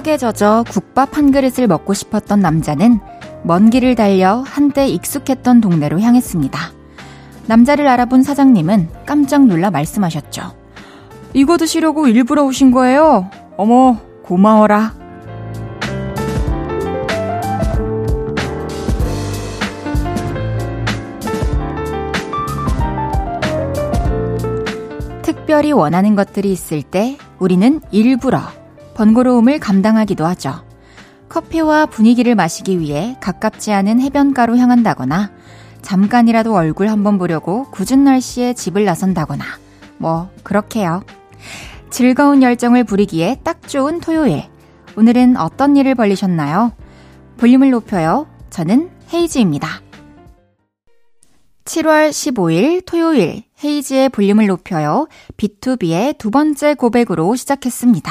떡에 젖어 국밥 한 그릇을 먹고 싶었던 남자는 먼 길을 달려 한때 익숙했던 동네로 향했습니다. 남자를 알아본 사장님은 깜짝 놀라 말씀하셨죠. 이거 드시려고 일부러 오신 거예요? 어머, 고마워라. 특별히 원하는 것들이 있을 때 우리는 일부러 번거로움을 감당하기도 하죠. 커피와 분위기를 마시기 위해 가깝지 않은 해변가로 향한다거나 잠깐이라도 얼굴 한번 보려고 굳은 날씨에 집을 나선다거나 뭐 그렇게요. 즐거운 열정을 부리기에 딱 좋은 토요일. 오늘은 어떤 일을 벌리셨나요? 볼륨을 높여요. 저는 헤이즈입니다. 7월 15일 토요일 헤이지의 볼륨을 높여요. B2B의 두 번째 고백으로 시작했습니다.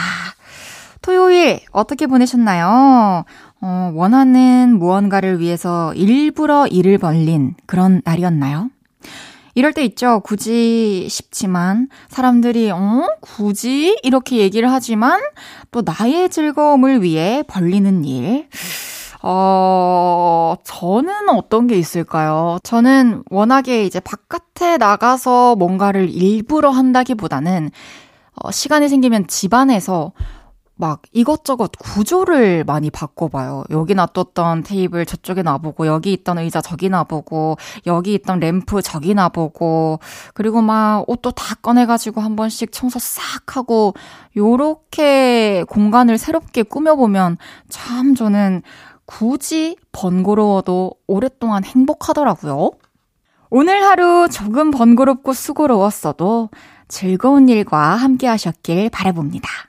토요일 어떻게 보내셨나요? 어, 원하는 무언가를 위해서 일부러 일을 벌린 그런 날이었나요? 이럴 때 있죠. 굳이 싶지만 사람들이 어? 굳이 이렇게 얘기를 하지만 또 나의 즐거움을 위해 벌리는 일. 어, 저는 어떤 게 있을까요? 저는 워낙에 이제 바깥에 나가서 뭔가를 일부러 한다기보다는 어, 시간이 생기면 집안에서 막 이것저것 구조를 많이 바꿔봐요. 여기 놔뒀던 테이블 저쪽에 놔보고, 여기 있던 의자 저기 놔보고, 여기 있던 램프 저기 놔보고, 그리고 막 옷도 다 꺼내가지고 한 번씩 청소 싹 하고, 요렇게 공간을 새롭게 꾸며보면 참 저는 굳이 번거로워도 오랫동안 행복하더라고요. 오늘 하루 조금 번거롭고 수고로웠어도 즐거운 일과 함께 하셨길 바라봅니다.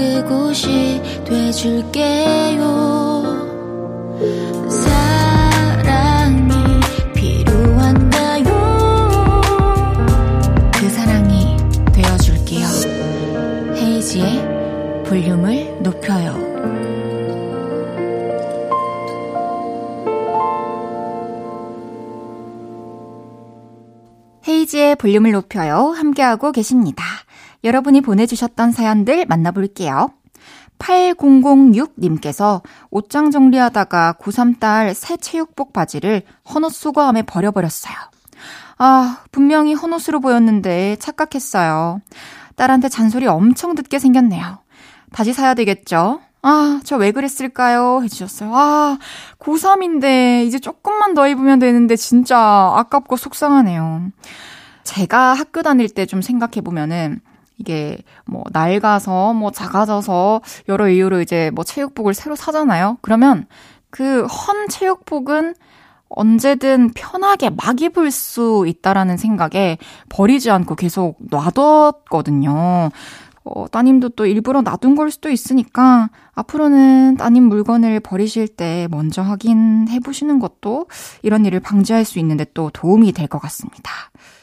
그곳이 돼줄게요. 사랑이? 그 되어줄게요. 볼륨을 높여요. 헤이지의 볼륨을 높여요. 함께하고 계십니다. 여러분이 보내주셨던 사연들 만나볼게요. 8006님께서 옷장 정리하다가 고3 딸 새 체육복 바지를 헌옷 수거함에 버려버렸어요. 아, 분명히 헌옷으로 보였는데 착각했어요. 딸한테 잔소리 엄청 듣게 생겼네요. 다시 사야 되겠죠? 아, 저 왜 그랬을까요? 해주셨어요. 아, 고3인데 이제 조금만 더 입으면 되는데 진짜 아깝고 속상하네요. 제가 학교 다닐 때 좀 생각해보면은 이게 뭐 낡아서 뭐 작아져서 여러 이유로 이제 뭐 체육복을 새로 사잖아요. 그러면 그 헌 체육복은 언제든 편하게 막 입을 수 있다라는 생각에 버리지 않고 계속 놔뒀거든요. 어, 따님도 또 일부러 놔둔 걸 수도 있으니까 앞으로는 따님 물건을 버리실 때 먼저 확인해 보시는 것도 이런 일을 방지할 수 있는데 또 도움이 될 것 같습니다.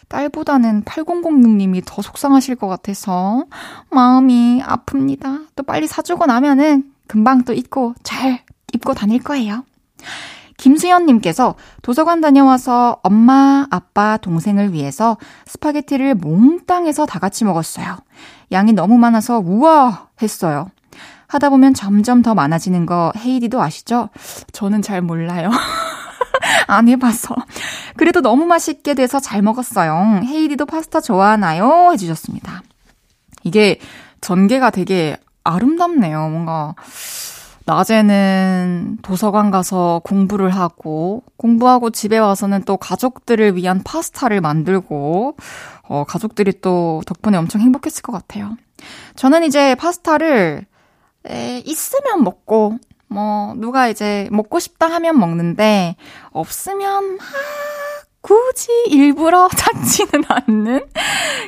딸보다는 8006님이 더 속상하실 것 같아서 마음이 아픕니다. 또 빨리 사주고 나면은 금방 또 입고 잘 입고 다닐 거예요. 김수현님께서 도서관 다녀와서 엄마, 아빠, 동생을 위해서 스파게티를 몽땅 해서 다 같이 먹었어요. 양이 너무 많아서 우와! 했어요. 하다 보면 점점 더 많아지는 거 헤이디도 아시죠? 저는 잘 몰라요. 안 해봐서. 그래도 너무 맛있게 돼서 잘 먹었어요. 헤이디도 파스타 좋아하나요? 해주셨습니다. 이게 전개가 되게 아름답네요. 뭔가 낮에는 도서관 가서 공부를 하고, 공부하고 집에 와서는 또 가족들을 위한 파스타를 만들고, 어, 가족들이 또 덕분에 엄청 행복했을 것 같아요. 저는 이제 파스타를, 에, 있으면 먹고, 뭐, 누가 이제 먹고 싶다 하면 먹는데, 없으면, 하, 굳이 일부러 찾지는 않는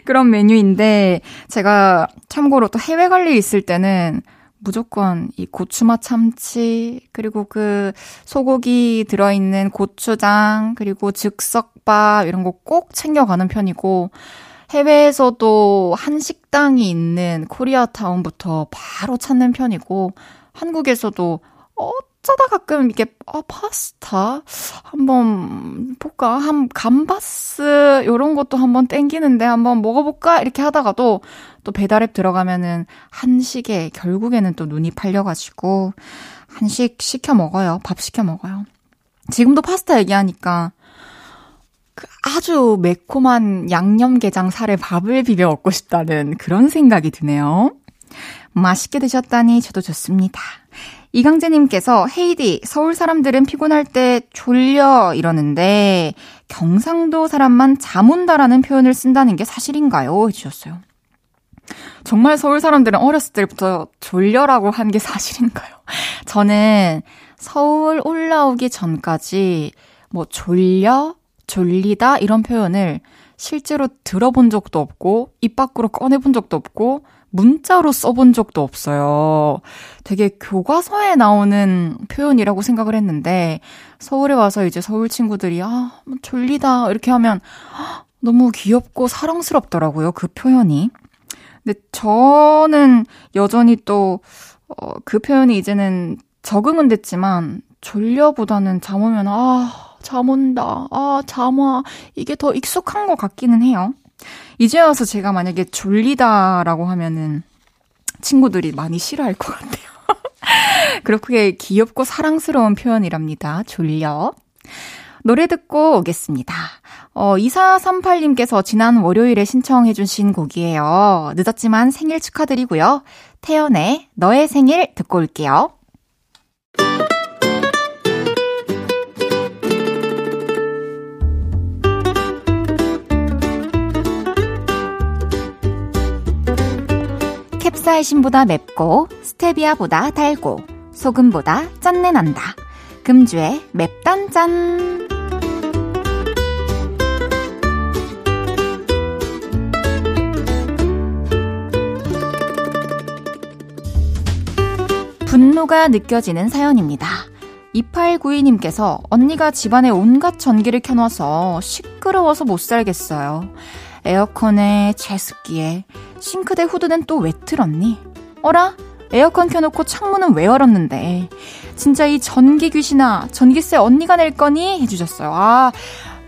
그런 메뉴인데, 제가 참고로 또 해외 갈일 있을 때는 무조건 이 고추맛 참치, 그리고 그 소고기 들어있는 고추장, 그리고 즉석밥, 이런 거 꼭 챙겨가는 편이고, 해외에서도 한식당이 있는 코리아타운부터 바로 찾는 편이고, 한국에서도 어쩌다 가끔 이게 아 파스타 한번 볼까? 한 감바스 요런 것도 한번 땡기는데 한번 먹어볼까? 이렇게 하다가도 또 배달앱 들어가면은 한식에 결국에는 또 눈이 팔려가지고 한식 시켜 먹어요. 밥 시켜 먹어요. 지금도 파스타 얘기하니까 그 아주 매콤한 양념게장 살에 밥을 비벼 먹고 싶다는 그런 생각이 드네요. 맛있게 드셨다니 저도 좋습니다. 이강재님께서 헤이디, 서울 사람들은 피곤할 때 졸려 이러는데 경상도 사람만 잠 온다라는 표현을 쓴다는 게 사실인가요? 해주셨어요. 정말 서울 사람들은 어렸을 때부터 졸려라고 한 게 사실인가요? 저는 서울 올라오기 전까지 뭐 졸려, 졸리다 이런 표현을 실제로 들어본 적도 없고 입 밖으로 꺼내본 적도 없고 문자로 써본 적도 없어요. 되게 교과서에 나오는 표현이라고 생각을 했는데, 서울에 와서 이제 서울 친구들이, 아, 뭐 졸리다, 이렇게 하면, 너무 귀엽고 사랑스럽더라고요, 그 표현이. 근데 저는 여전히 또, 어, 그 표현이 이제는 적응은 됐지만, 졸려보다는 잠 오면, 아, 잠 온다, 아, 잠 와. 이게 더 익숙한 것 같기는 해요. 이제 와서 제가 만약에 졸리다라고 하면은 친구들이 많이 싫어할 것 같아요. 그렇게 귀엽고 사랑스러운 표현이랍니다. 졸려. 노래 듣고 오겠습니다. 어, 2438님께서 지난 월요일에 신청해주신 곡이에요. 늦었지만 생일 축하드리고요. 태연의 너의 생일 듣고 올게요. 캡사이신보다 맵고 스테비아보다 달고 소금보다 짠내 난다. 금주의 맵단짠. 분노가 느껴지는 사연입니다. 2892님께서 언니가 집안에 온갖 전기를 켜놔서 시끄러워서 못 살겠어요. 에어컨에 제습기에 싱크대 후드는 또 왜 틀었니? 어라? 에어컨 켜놓고 창문은 왜 열었는데? 진짜 이 전기 귀신아, 전기세 언니가 낼 거니? 해주셨어요. 아,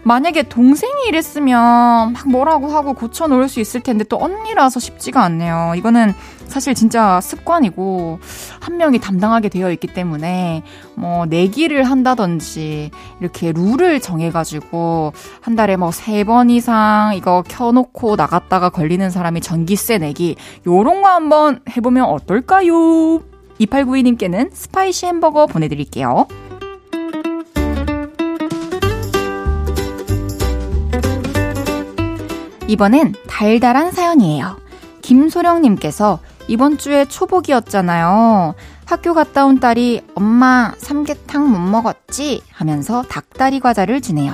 만약에 동생이 이랬으면 막 뭐라고 하고 고쳐놓을 수 있을 텐데 또 언니라서 쉽지가 않네요. 이거는 사실 진짜 습관이고 한 명이 담당하게 되어 있기 때문에 뭐 내기를 한다든지 이렇게 룰을 정해가지고 한 달에 뭐 세 번 이상 이거 켜놓고 나갔다가 걸리는 사람이 전기세 내기 요런 거 한번 해보면 어떨까요? 2892님께는 spicy 햄버거 보내드릴게요. 이번엔 달달한 사연이에요. 김소령님께서 이번 주에 초복이었잖아요. 학교 갔다 온 딸이 엄마 삼계탕 못 먹었지? 하면서 닭다리 과자를 주네요.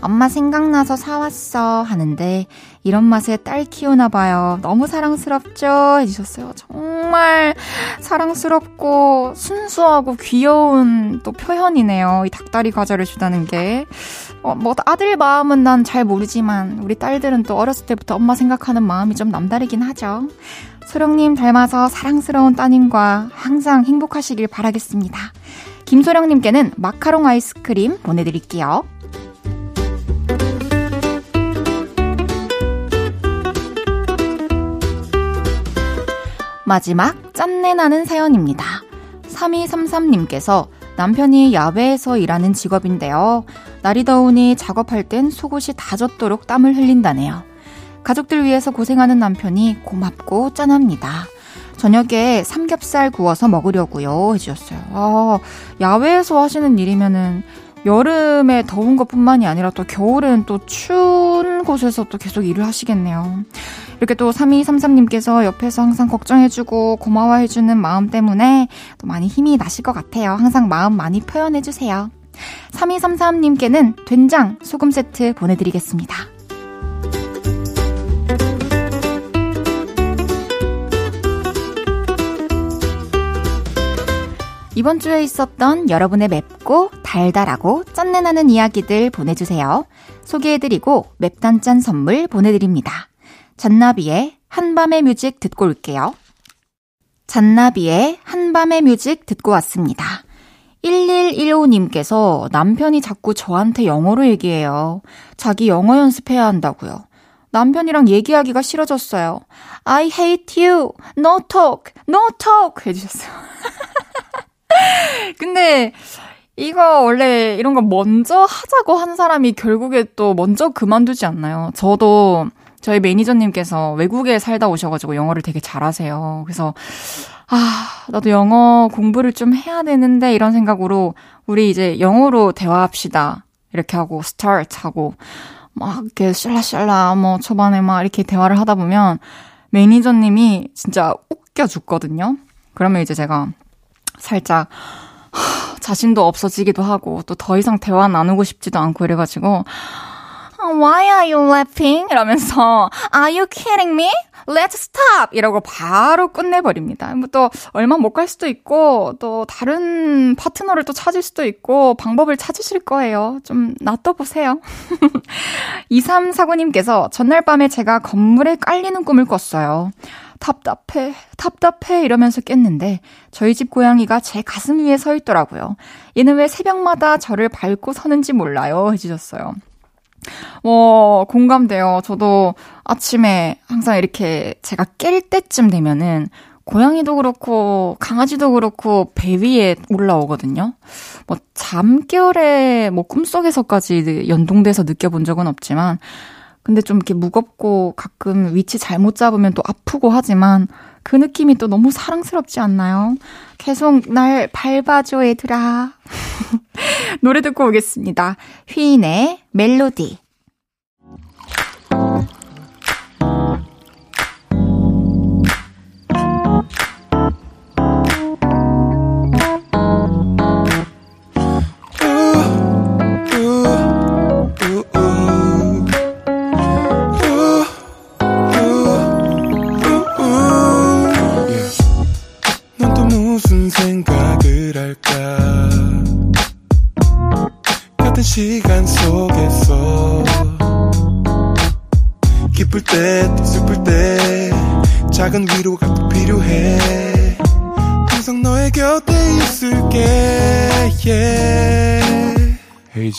엄마 생각나서 사왔어 하는데 이런 맛에 딸 키우나 봐요. 너무 사랑스럽죠? 해주셨어요. 정말 사랑스럽고 순수하고 귀여운 또 표현이네요. 이 닭다리 과자를 주다는 게. 어, 뭐 아들 마음은 난 잘 모르지만 우리 딸들은 또 어렸을 때부터 엄마 생각하는 마음이 좀 남다르긴 하죠. 소령님 닮아서 사랑스러운 따님과 항상 행복하시길 바라겠습니다. 김소령님께는 마카롱 아이스크림 보내드릴게요. 마지막 짠내 나는 사연입니다. 3233님께서 남편이 야외에서 일하는 직업인데요. 날이 더우니 작업할 땐 속옷이 다 젖도록 땀을 흘린다네요. 가족들 위해서 고생하는 남편이 고맙고 짠합니다. 저녁에 삼겹살 구워서 먹으려고요. 해주셨어요. 아, 야외에서 하시는 일이면은 여름에 더운 것 뿐만이 아니라 또 겨울엔 또 추운 곳에서 또 계속 일을 하시겠네요. 이렇게 또 3233님께서 옆에서 항상 걱정해주고 고마워해주는 마음 때문에 또 많이 힘이 나실 것 같아요. 항상 마음 많이 표현해주세요. 3233님께는 된장 소금 세트 보내드리겠습니다. 이번 주에 있었던 여러분의 맵고 달달하고 짠내나는 이야기들 보내주세요. 소개해드리고 맵단짠 선물 보내드립니다. 잔나비의 한밤의 뮤직 듣고 올게요. 잔나비의 한밤의 뮤직 듣고 왔습니다. 1115님께서 남편이 자꾸 저한테 영어로 얘기해요. 자기 영어 연습해야 한다고요. 남편이랑 얘기하기가 싫어졌어요. I hate you. No talk. No talk. 해주셨어요. 근데 이거 원래 이런 거 먼저 하자고 한 사람이 결국에 또 먼저 그만두지 않나요? 저도 저희 매니저님께서 외국에 살다 오셔가지고 영어를 되게 잘하세요. 그래서 아, 나도 영어 공부를 좀 해야 되는데 이런 생각으로 우리 이제 영어로 대화합시다. 이렇게 하고 스타트 하고 막 이렇게 샬라샬라 뭐 초반에 막 이렇게 대화를 하다 보면 매니저님이 진짜 웃겨 죽거든요. 그러면 이제 제가 살짝 하, 자신도 없어지기도 하고 또 더 이상 대화 나누고 싶지도 않고 이래가지고 Why are you laughing? 이러면서 Are you kidding me? Let's stop! 이라고 바로 끝내버립니다. 뭐 또 얼마 못 갈 수도 있고 또 다른 파트너를 또 찾을 수도 있고 방법을 찾으실 거예요. 좀 놔둬보세요. 2349님께서 전날 밤에 제가 건물에 깔리는 꿈을 꿨어요. 답답해, 답답해 이러면서 깼는데 저희 집 고양이가 제 가슴 위에 서 있더라고요. 얘는 왜 새벽마다 저를 밟고 서는지 몰라요 해주셨어요. 뭐, 공감돼요. 저도 아침에 항상 이렇게 제가 깰 때쯤 되면은 고양이도 그렇고 강아지도 그렇고 배 위에 올라오거든요. 뭐 잠결에 뭐 꿈속에서까지 연동돼서 느껴본 적은 없지만 근데 좀 이렇게 무겁고 가끔 위치 잘못 잡으면 또 아프고 하지만 그 느낌이 또 너무 사랑스럽지 않나요? 계속 날 밟아줘, 얘들아. 노래 듣고 오겠습니다. 휘인의 멜로디.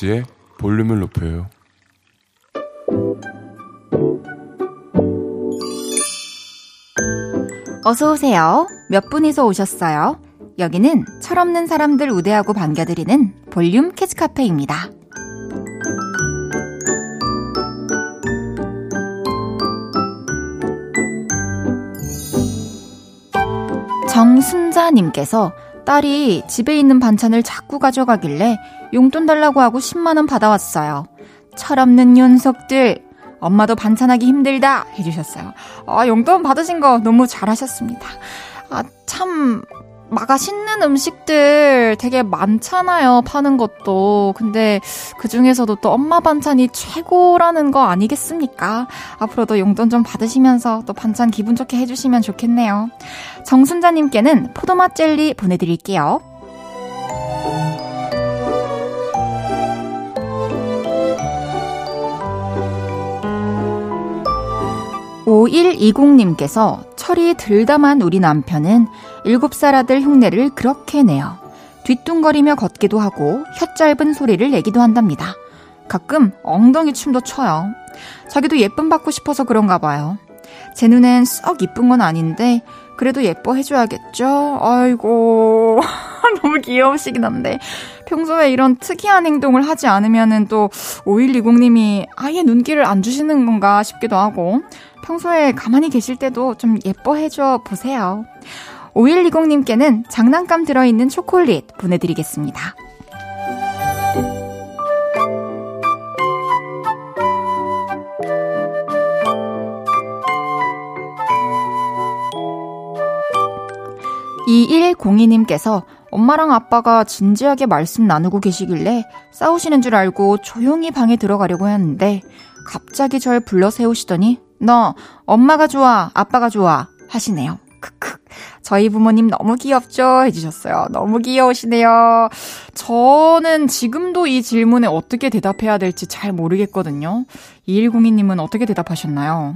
헤이지의 볼륨을 높여요. 어서 오세요. 몇 분이서 오셨어요? 여기는 철없는 사람들 우대하고 반겨드리는 볼륨 캐치 카페입니다. 정순자님께서 딸이 집에 있는 반찬을 자꾸 가져가길래 용돈 달라고 하고 10만원 받아왔어요. 철없는 녀석들. 엄마도 반찬하기 힘들다. 해주셨어요. 아, 용돈 받으신 거 너무 잘하셨습니다. 아, 참, 마가 씻는 음식들 되게 많잖아요. 파는 것도. 근데 그 중에서도 또 엄마 반찬이 최고라는 거 아니겠습니까? 앞으로도 용돈 좀 받으시면서 또 반찬 기분 좋게 해주시면 좋겠네요. 정순자님께는 포도맛 젤리 보내드릴게요. 5120님께서 철이 들다만 우리 남편은 7살 아들 흉내를 그렇게 내요. 뒤뚱거리며 걷기도 하고 혀 짧은 소리를 내기도 한답니다. 가끔 엉덩이 춤도 춰요. 자기도 예쁨 받고 싶어서 그런가 봐요. 제 눈엔 썩 이쁜 건 아닌데 그래도 예뻐해줘야겠죠? 아이고 너무 귀여우시긴 한데 평소에 이런 특이한 행동을 하지 않으면은 또 5120님이 아예 눈길을 안 주시는 건가 싶기도 하고 평소에 가만히 계실 때도 좀 예뻐해줘 보세요. 5120님께는 장난감 들어있는 초콜릿 보내드리겠습니다. 이일공이님께서 엄마랑 아빠가 진지하게 말씀 나누고 계시길래 싸우시는 줄 알고 조용히 방에 들어가려고 했는데 갑자기 절 불러 세우시더니 너 엄마가 좋아 아빠가 좋아 하시네요. 크크 저희 부모님 너무 귀엽죠? 해주셨어요. 너무 귀여우시네요. 저는 지금도 이 질문에 어떻게 대답해야 될지 잘 모르겠거든요. 2102님은 어떻게 대답하셨나요?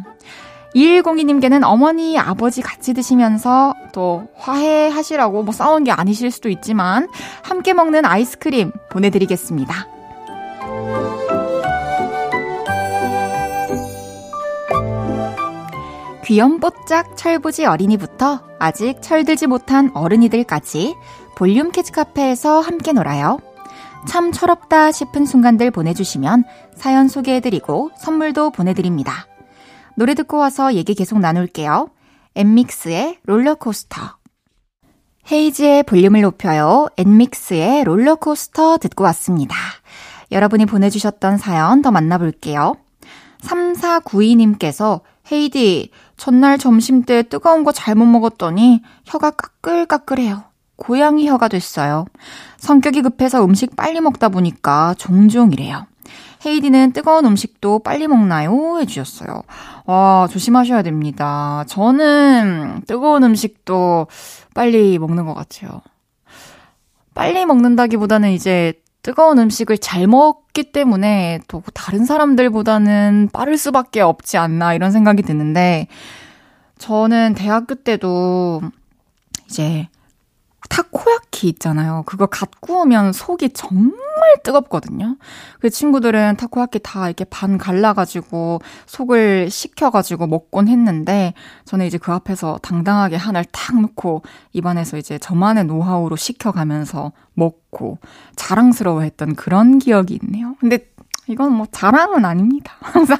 2102님께는 어머니, 아버지 같이 드시면서 또 화해하시라고 뭐 싸운 게 아니실 수도 있지만 함께 먹는 아이스크림 보내드리겠습니다. 귀염뽀짝 철부지 어린이부터 아직 철들지 못한 어른이들까지 볼륨 캐치 카페에서 함께 놀아요. 참 철없다 싶은 순간들 보내주시면 사연 소개해드리고 선물도 보내드립니다. 노래 듣고 와서 얘기 계속 나눌게요. 엠믹스의 롤러코스터. 헤이지의 볼륨을 높여요. 엠믹스의 롤러코스터 듣고 왔습니다. 여러분이 보내주셨던 사연 더 만나볼게요. 3492님께서 헤이디, 전날 점심 때 뜨거운 거 잘못 먹었더니 혀가 까끌까끌해요. 고양이 혀가 됐어요. 성격이 급해서 음식 빨리 먹다 보니까 종종 이래요. 헤이디는 뜨거운 음식도 빨리 먹나요? 해주셨어요. 와, 조심하셔야 됩니다. 저는 뜨거운 음식도 빨리 먹는 것 같아요. 빨리 먹는다기보다는 이제 뜨거운 음식을 잘 먹기 때문에 또 다른 사람들보다는 빠를 수밖에 없지 않나 이런 생각이 드는데 저는 대학교 때도 이제 타코야키 있잖아요. 그거 갓 구우면 속이 정말 뜨겁거든요. 그 친구들은 타코야키 다 이렇게 반 갈라가지고 속을 식혀가지고 먹곤 했는데 저는 이제 그 앞에서 당당하게 하나를 탁 놓고 입안에서 이제 저만의 노하우로 식혀가면서 먹고 자랑스러워했던 그런 기억이 있네요. 근데 이건 뭐 자랑은 아닙니다. 항상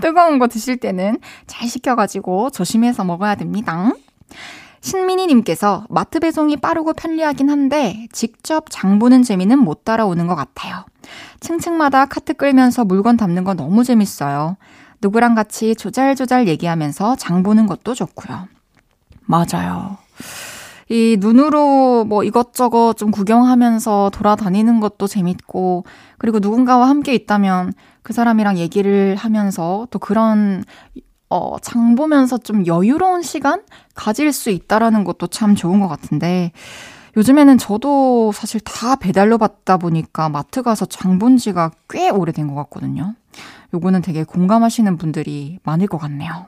뜨거운 거 드실 때는 잘 식혀가지고 조심해서 먹어야 됩니다. 신민희님께서 마트 배송이 빠르고 편리하긴 한데 직접 장 보는 재미는 못 따라오는 것 같아요. 층층마다 카트 끌면서 물건 담는 거 너무 재밌어요. 누구랑 같이 조잘조잘 얘기하면서 장 보는 것도 좋고요. 맞아요. 이 눈으로 뭐 이것저것 좀 구경하면서 돌아다니는 것도 재밌고, 그리고 누군가와 함께 있다면 그 사람이랑 얘기를 하면서 또 그런 어, 장 보면서 좀 여유로운 시간 가질 수 있다라는 것도 참 좋은 것 같은데, 요즘에는 저도 사실 다 배달로 받다 보니까 마트 가서 장 본 지가 꽤 오래된 것 같거든요. 요거는 되게 공감하시는 분들이 많을 것 같네요.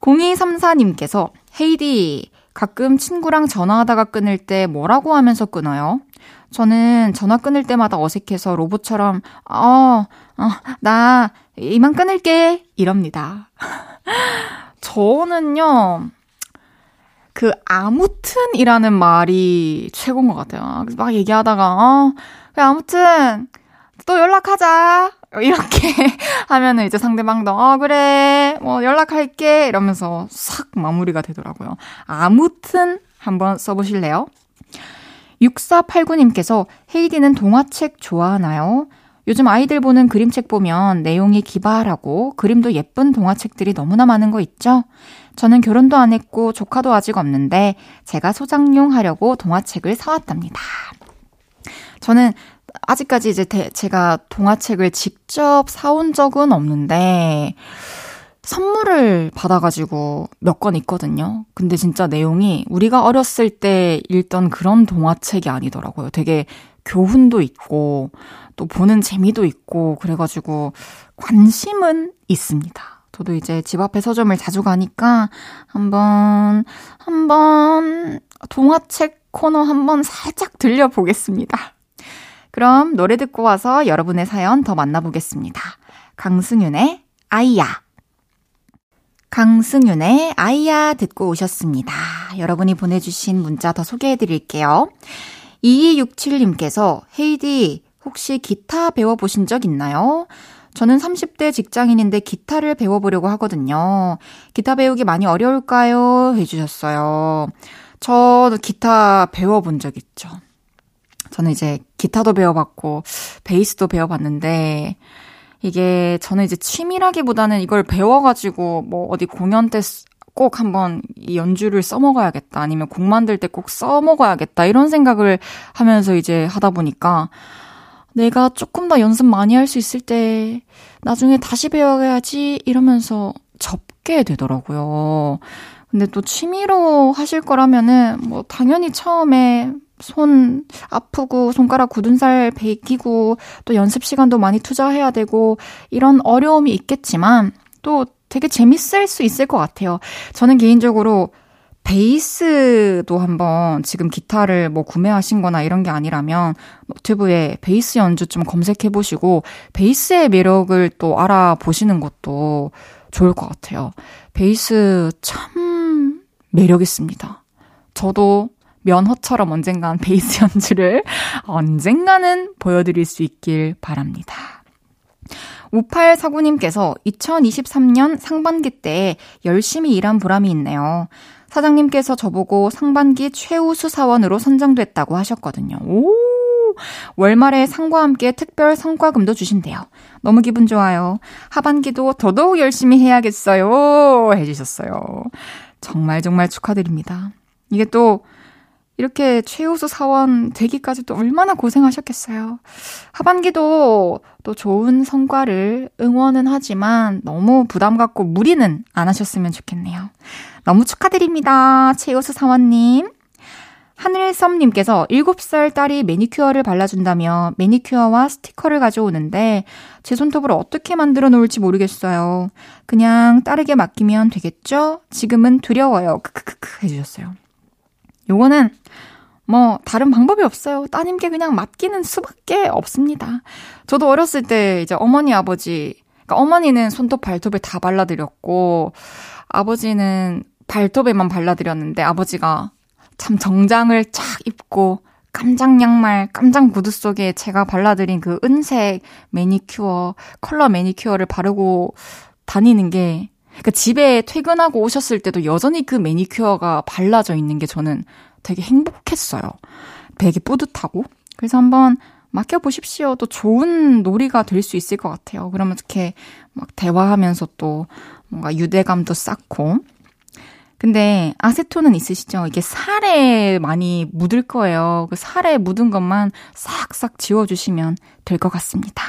0234님께서, 헤이디, 가끔 친구랑 전화하다가 끊을 때 뭐라고 하면서 끊어요? 저는 전화 끊을 때마다 어색해서 로봇처럼, 어, 어, 나 이만 끊을게. 이럽니다. 저는요, 그, 아무튼이라는 말이 최고인 것 같아요. 막 얘기하다가, 어, 그 아무튼, 또 연락하자. 이렇게 하면은 이제 상대방도, 어, 그래. 뭐, 연락할게. 이러면서 싹 마무리가 되더라고요. 아무튼 한번 써보실래요? 6489님께서 헤이디는 동화책 좋아하나요? 요즘 아이들 보는 그림책 보면 내용이 기발하고 그림도 예쁜 동화책들이 너무나 많은 거 있죠? 저는 결혼도 안 했고 조카도 아직 없는데 제가 소장용 하려고 동화책을 사왔답니다. 저는 아직까지 이제 대, 제가 동화책을 직접 사온 적은 없는데 선물을 받아가지고 몇 권 있거든요. 근데 진짜 내용이 우리가 어렸을 때 읽던 그런 동화책이 아니더라고요. 되게 교훈도 있고 또 보는 재미도 있고 그래가지고 관심은 있습니다. 저도 이제 집 앞에 서점을 자주 가니까 한번 한번 동화책 코너 한번 살짝 들려보겠습니다. 그럼 노래 듣고 와서 여러분의 사연 더 만나보겠습니다. 강승윤의 아이야. 강승윤의 아이야 듣고 오셨습니다. 여러분이 보내주신 문자 더 소개해 드릴게요. 2267님께서 헤이디 혹시 기타 배워보신 적 있나요? 저는 30대 직장인인데 기타를 배워보려고 하거든요. 기타 배우기 많이 어려울까요? 해주셨어요. 저도 기타 배워본 적 있죠. 저는 이제 기타도 배워봤고, 베이스도 배워봤는데, 이게 저는 이제 취미라기보다는 이걸 배워가지고 뭐 어디 공연 때 꼭 한번 이 연주를 써먹어야겠다. 아니면 곡 만들 때 꼭 써먹어야겠다. 이런 생각을 하면서 이제 하다 보니까 내가 조금 더 연습 많이 할 수 있을 때 나중에 다시 배워야지 이러면서 접게 되더라고요. 근데 또 취미로 하실 거라면은 뭐 당연히 처음에 손 아프고 손가락 굳은 살 베기고 또 연습 시간도 많이 투자해야 되고 이런 어려움이 있겠지만 또 되게 재밌을 수 있을 것 같아요. 저는 개인적으로 베이스도 한번 지금 기타를 뭐 구매하신 거나 이런 게 아니라면 노트북에 베이스 연주 좀 검색해 보시고 베이스의 매력을 또 알아보시는 것도 좋을 것 같아요. 베이스 참 매력 있습니다. 저도 면허처럼 언젠간 베이스 연주를 언젠가는 보여드릴 수 있길 바랍니다. 5849님께서 2023년 상반기 때 열심히 일한 보람이 있네요. 사장님께서 저보고 상반기 최우수 사원으로 선정됐다고 하셨거든요. 오! 월말에 상과 함께 특별 성과금도 주신대요. 너무 기분 좋아요. 하반기도 더더욱 열심히 해야겠어요. 해주셨어요. 정말 정말 축하드립니다. 이게 또 이렇게 최우수 사원 되기까지 도 얼마나 고생하셨겠어요. 하반기도 또 좋은 성과를 응원은 하지만 너무 부담 갖고 무리는 안 하셨으면 좋겠네요. 너무 축하드립니다. 최우수 사원님. 하늘섬님께서 7살 딸이 매니큐어를 발라준다며 매니큐어와 스티커를 가져오는데 제 손톱을 어떻게 만들어 놓을지 모르겠어요. 그냥 딸에게 맡기면 되겠죠? 지금은 두려워요. 크크크크 해주셨어요. 요거는 뭐 다른 방법이 없어요. 따님께 그냥 맡기는 수밖에 없습니다. 저도 어렸을 때 이제 어머니 아버지 그러니까 어머니는 손톱 발톱에 다 발라드렸고 아버지는 발톱에만 발라드렸는데 아버지가 참 정장을 쫙 입고 깜장 양말, 깜장 구두 속에 제가 발라드린 그 은색 매니큐어, 컬러 매니큐어를 바르고 다니는 게, 그러니까 집에 퇴근하고 오셨을 때도 여전히 그 매니큐어가 발라져 있는 게 저는 되게 행복했어요. 되게 뿌듯하고. 그래서 한번 맡겨보십시오. 또 좋은 놀이가 될 수 있을 것 같아요. 그러면 이렇게 막 대화하면서 또 뭔가 유대감도 쌓고. 근데 아세톤은 있으시죠? 이게 살에 많이 묻을 거예요. 그 살에 묻은 것만 싹싹 지워주시면 될 것 같습니다.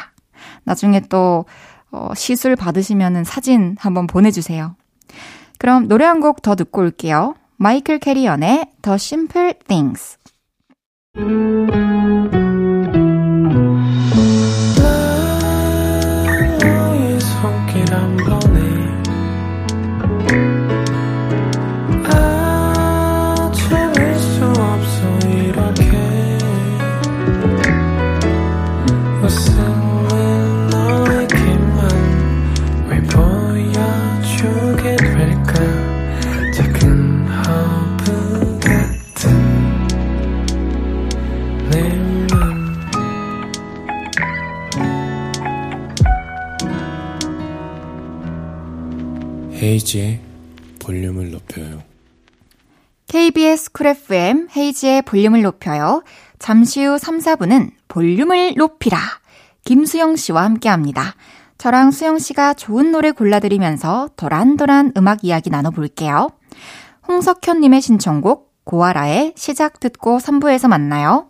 나중에 또 어, 시술 받으시면은 사진 한번 보내주세요. 그럼 노래 한 곡 더 듣고 올게요. 마이클 캐리언의 The Simple Things. 헤이지의 볼륨을 높여요. KBS 쿨 FM 헤이지의 볼륨을 높여요. 잠시 후 3, 4분은 볼륨을 높이라. 김수영 씨와 함께 합니다. 저랑 수영 씨가 좋은 노래 골라드리면서 도란도란 음악 이야기 나눠볼게요. 홍석현님의 신청곡 고아라의 시작 듣고 3부에서 만나요.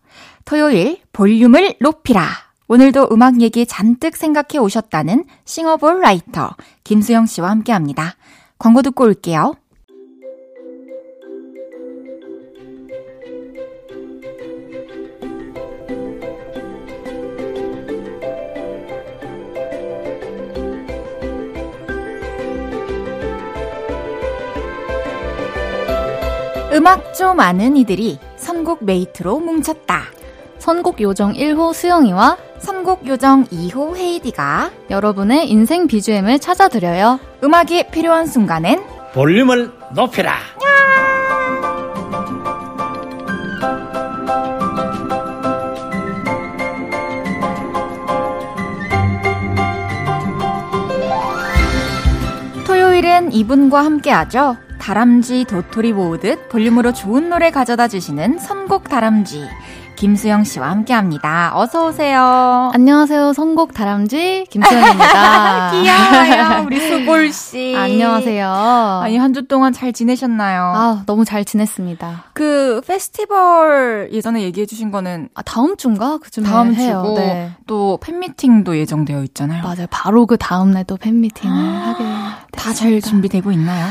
토요일 볼륨을 높이라. 오늘도 음악 얘기 잔뜩 생각해 오셨다는 싱어볼 라이터 김수영 씨와 함께 합니다. 광고 듣고 올게요. 음악 좀 아는 이들이 선곡 메이트로 뭉쳤다. 선곡 요정 1호 수영이와 선곡 요정 2호 헤이디가 여러분의 인생 BGM을 찾아드려요. 음악이 필요한 순간엔 볼륨을 높여라. 토요일은 이분과 함께하죠. 다람쥐 도토리 모으듯 볼륨으로 좋은 노래 가져다 주시는 선곡 다람쥐. 김수영 씨와 함께 합니다. 어서 오세요. 안녕하세요. 선곡 다람쥐 김수영입니다. 귀여워요. 우리 수골 씨. 안녕하세요. 아니, 한 주 동안 잘 지내셨나요? 아, 너무 잘 지냈습니다. 그, 페스티벌 예전에 얘기해 주신 거는 아, 다음 주인가? 그쯤에 다음 해요. 주고 네. 또 팬미팅도 예정되어 있잖아요. 맞아요. 바로 그 다음 날 또 팬미팅을 하게 다잘 됐습니다. 준비되고 있나요?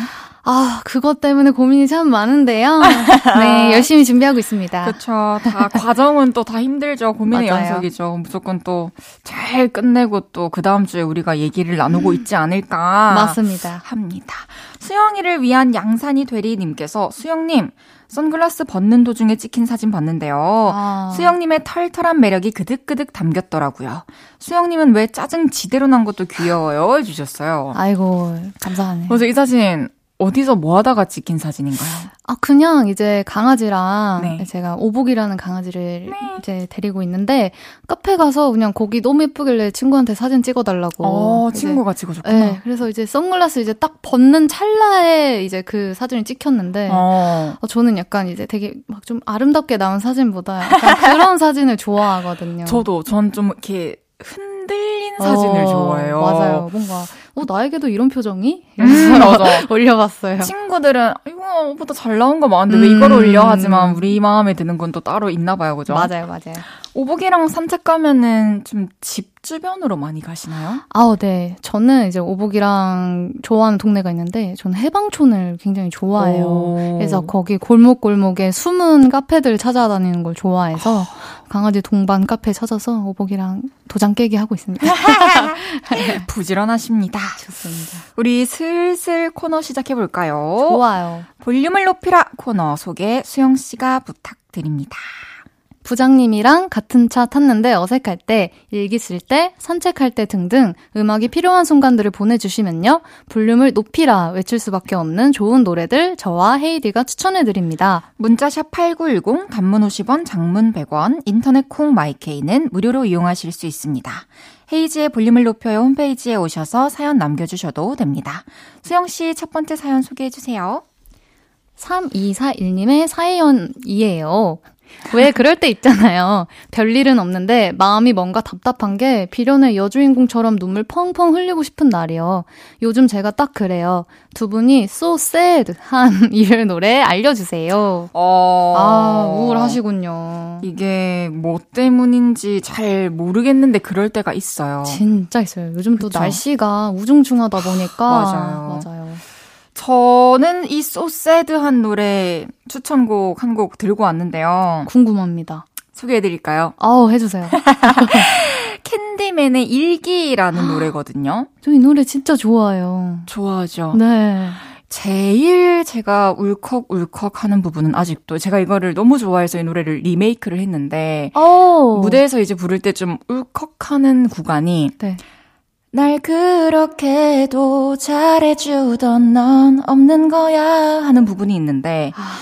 아, 그것 때문에 고민이 참 많은데요. 네, 열심히 준비하고 있습니다. 그렇죠. 다 과정은 또 다 힘들죠. 고민의 맞아요. 연속이죠. 무조건 또 잘 끝내고 또 그 다음 주에 우리가 얘기를 나누고 있지 않을까 맞습니다. 합니다. 수영이를 위한 양산이 되리 님께서 수영님 선글라스 벗는 도중에 찍힌 사진 봤는데요. 아. 수영님의 털털한 매력이 그득그득 담겼더라고요. 수영님은 왜 짜증 지대로 난 것도 귀여워요 해주셨어요. 아이고, 감사하네. 그래서 이 사진 어디서 뭐 하다가 찍힌 사진인가요? 아, 그냥 이제 강아지랑 네. 제가 오복이라는 강아지를 이제 데리고 있는데 카페 가서 그냥 거기 너무 예쁘길래 친구한테 사진 찍어달라고. 어, 친구가 찍어줬구나. 네, 그래서 이제 선글라스 이제 딱 벗는 찰나에 이제 그 사진이 찍혔는데, 어. 어. 저는 약간 이제 되게 막 좀 아름답게 나온 사진보다 약간 그런 사진을 좋아하거든요. 저도 전 좀 이렇게 흔 들린 사진을 어, 좋아해요. 맞아요. 뭔가, 어, 나에게도 이런 표정이? 음, 맞아. 올려봤어요. 친구들은 이거 보다 잘 나온 거 많은데 왜 이걸 음. 올려 하지만 우리 마음에 드는 건 또 따로 있나 봐요, 그죠? 맞아요, 맞아요. 오복이랑 산책 가면은 좀 집 주변으로 많이 가시나요? 아, 네. 저는 이제 오복이랑 좋아하는 동네가 있는데, 저는 해방촌을 굉장히 좋아해요. 오. 그래서 거기 골목골목에 숨은 카페들 찾아다니는 걸 좋아해서 강아지 동반 카페 찾아서 오복이랑 도장 깨기 하고 있습니다. 부지런하십니다. 좋습니다. 우리 슬슬 코너 시작해 볼까요? 좋아요. 볼륨을 높이라 코너 소개 수영 씨가 부탁드립니다. 부장님이랑 같은 차 탔는데 어색할 때, 일기 쓸 때, 산책할 때 등등 음악이 필요한 순간들을 보내주시면요. 볼륨을 높이라 외칠 수밖에 없는 좋은 노래들 저와 헤이디가 추천해드립니다. 문자샵 8910, 단문 50원, 장문 100원, 인터넷 콩 마이케이는 무료로 이용하실 수 있습니다. 헤이지의 볼륨을 높여요 홈페이지에 오셔서 사연 남겨주셔도 됩니다. 수영씨 첫 번째 사연 소개해주세요. 3241님의 사연이에요. 왜 그럴 때 있잖아요. 별일은 없는데 마음이 뭔가 답답한 게 비련의 여주인공처럼 눈물 펑펑 흘리고 싶은 날이요. 요즘 제가 딱 그래요. 두 분이 so sad 한 이 노래 알려주세요. 어... 아, 우울하시군요. 이게 뭐 때문인지 잘 모르겠는데 그럴 때가 있어요. 진짜 있어요. 요즘 또 그쵸. 날씨가 우중충하다 보니까. 맞아요. 맞아요. 저는 이 소새드한 노래 추천곡 한 곡 들고 왔는데요. 궁금합니다. 소개해드릴까요? 아우, 해주세요. 캔디맨의 일기라는 노래거든요. 저 이 노래 진짜 좋아요. 좋아하죠. 네. 제일 제가 울컥울컥 하는 부분은 아직도 제가 이거를 너무 좋아해서 이 노래를 리메이크를 했는데 오. 무대에서 이제 부를 때 좀 울컥하는 구간이 네. 날 그렇게도 잘해주던 넌 없는 거야 하는 부분이 있는데 아.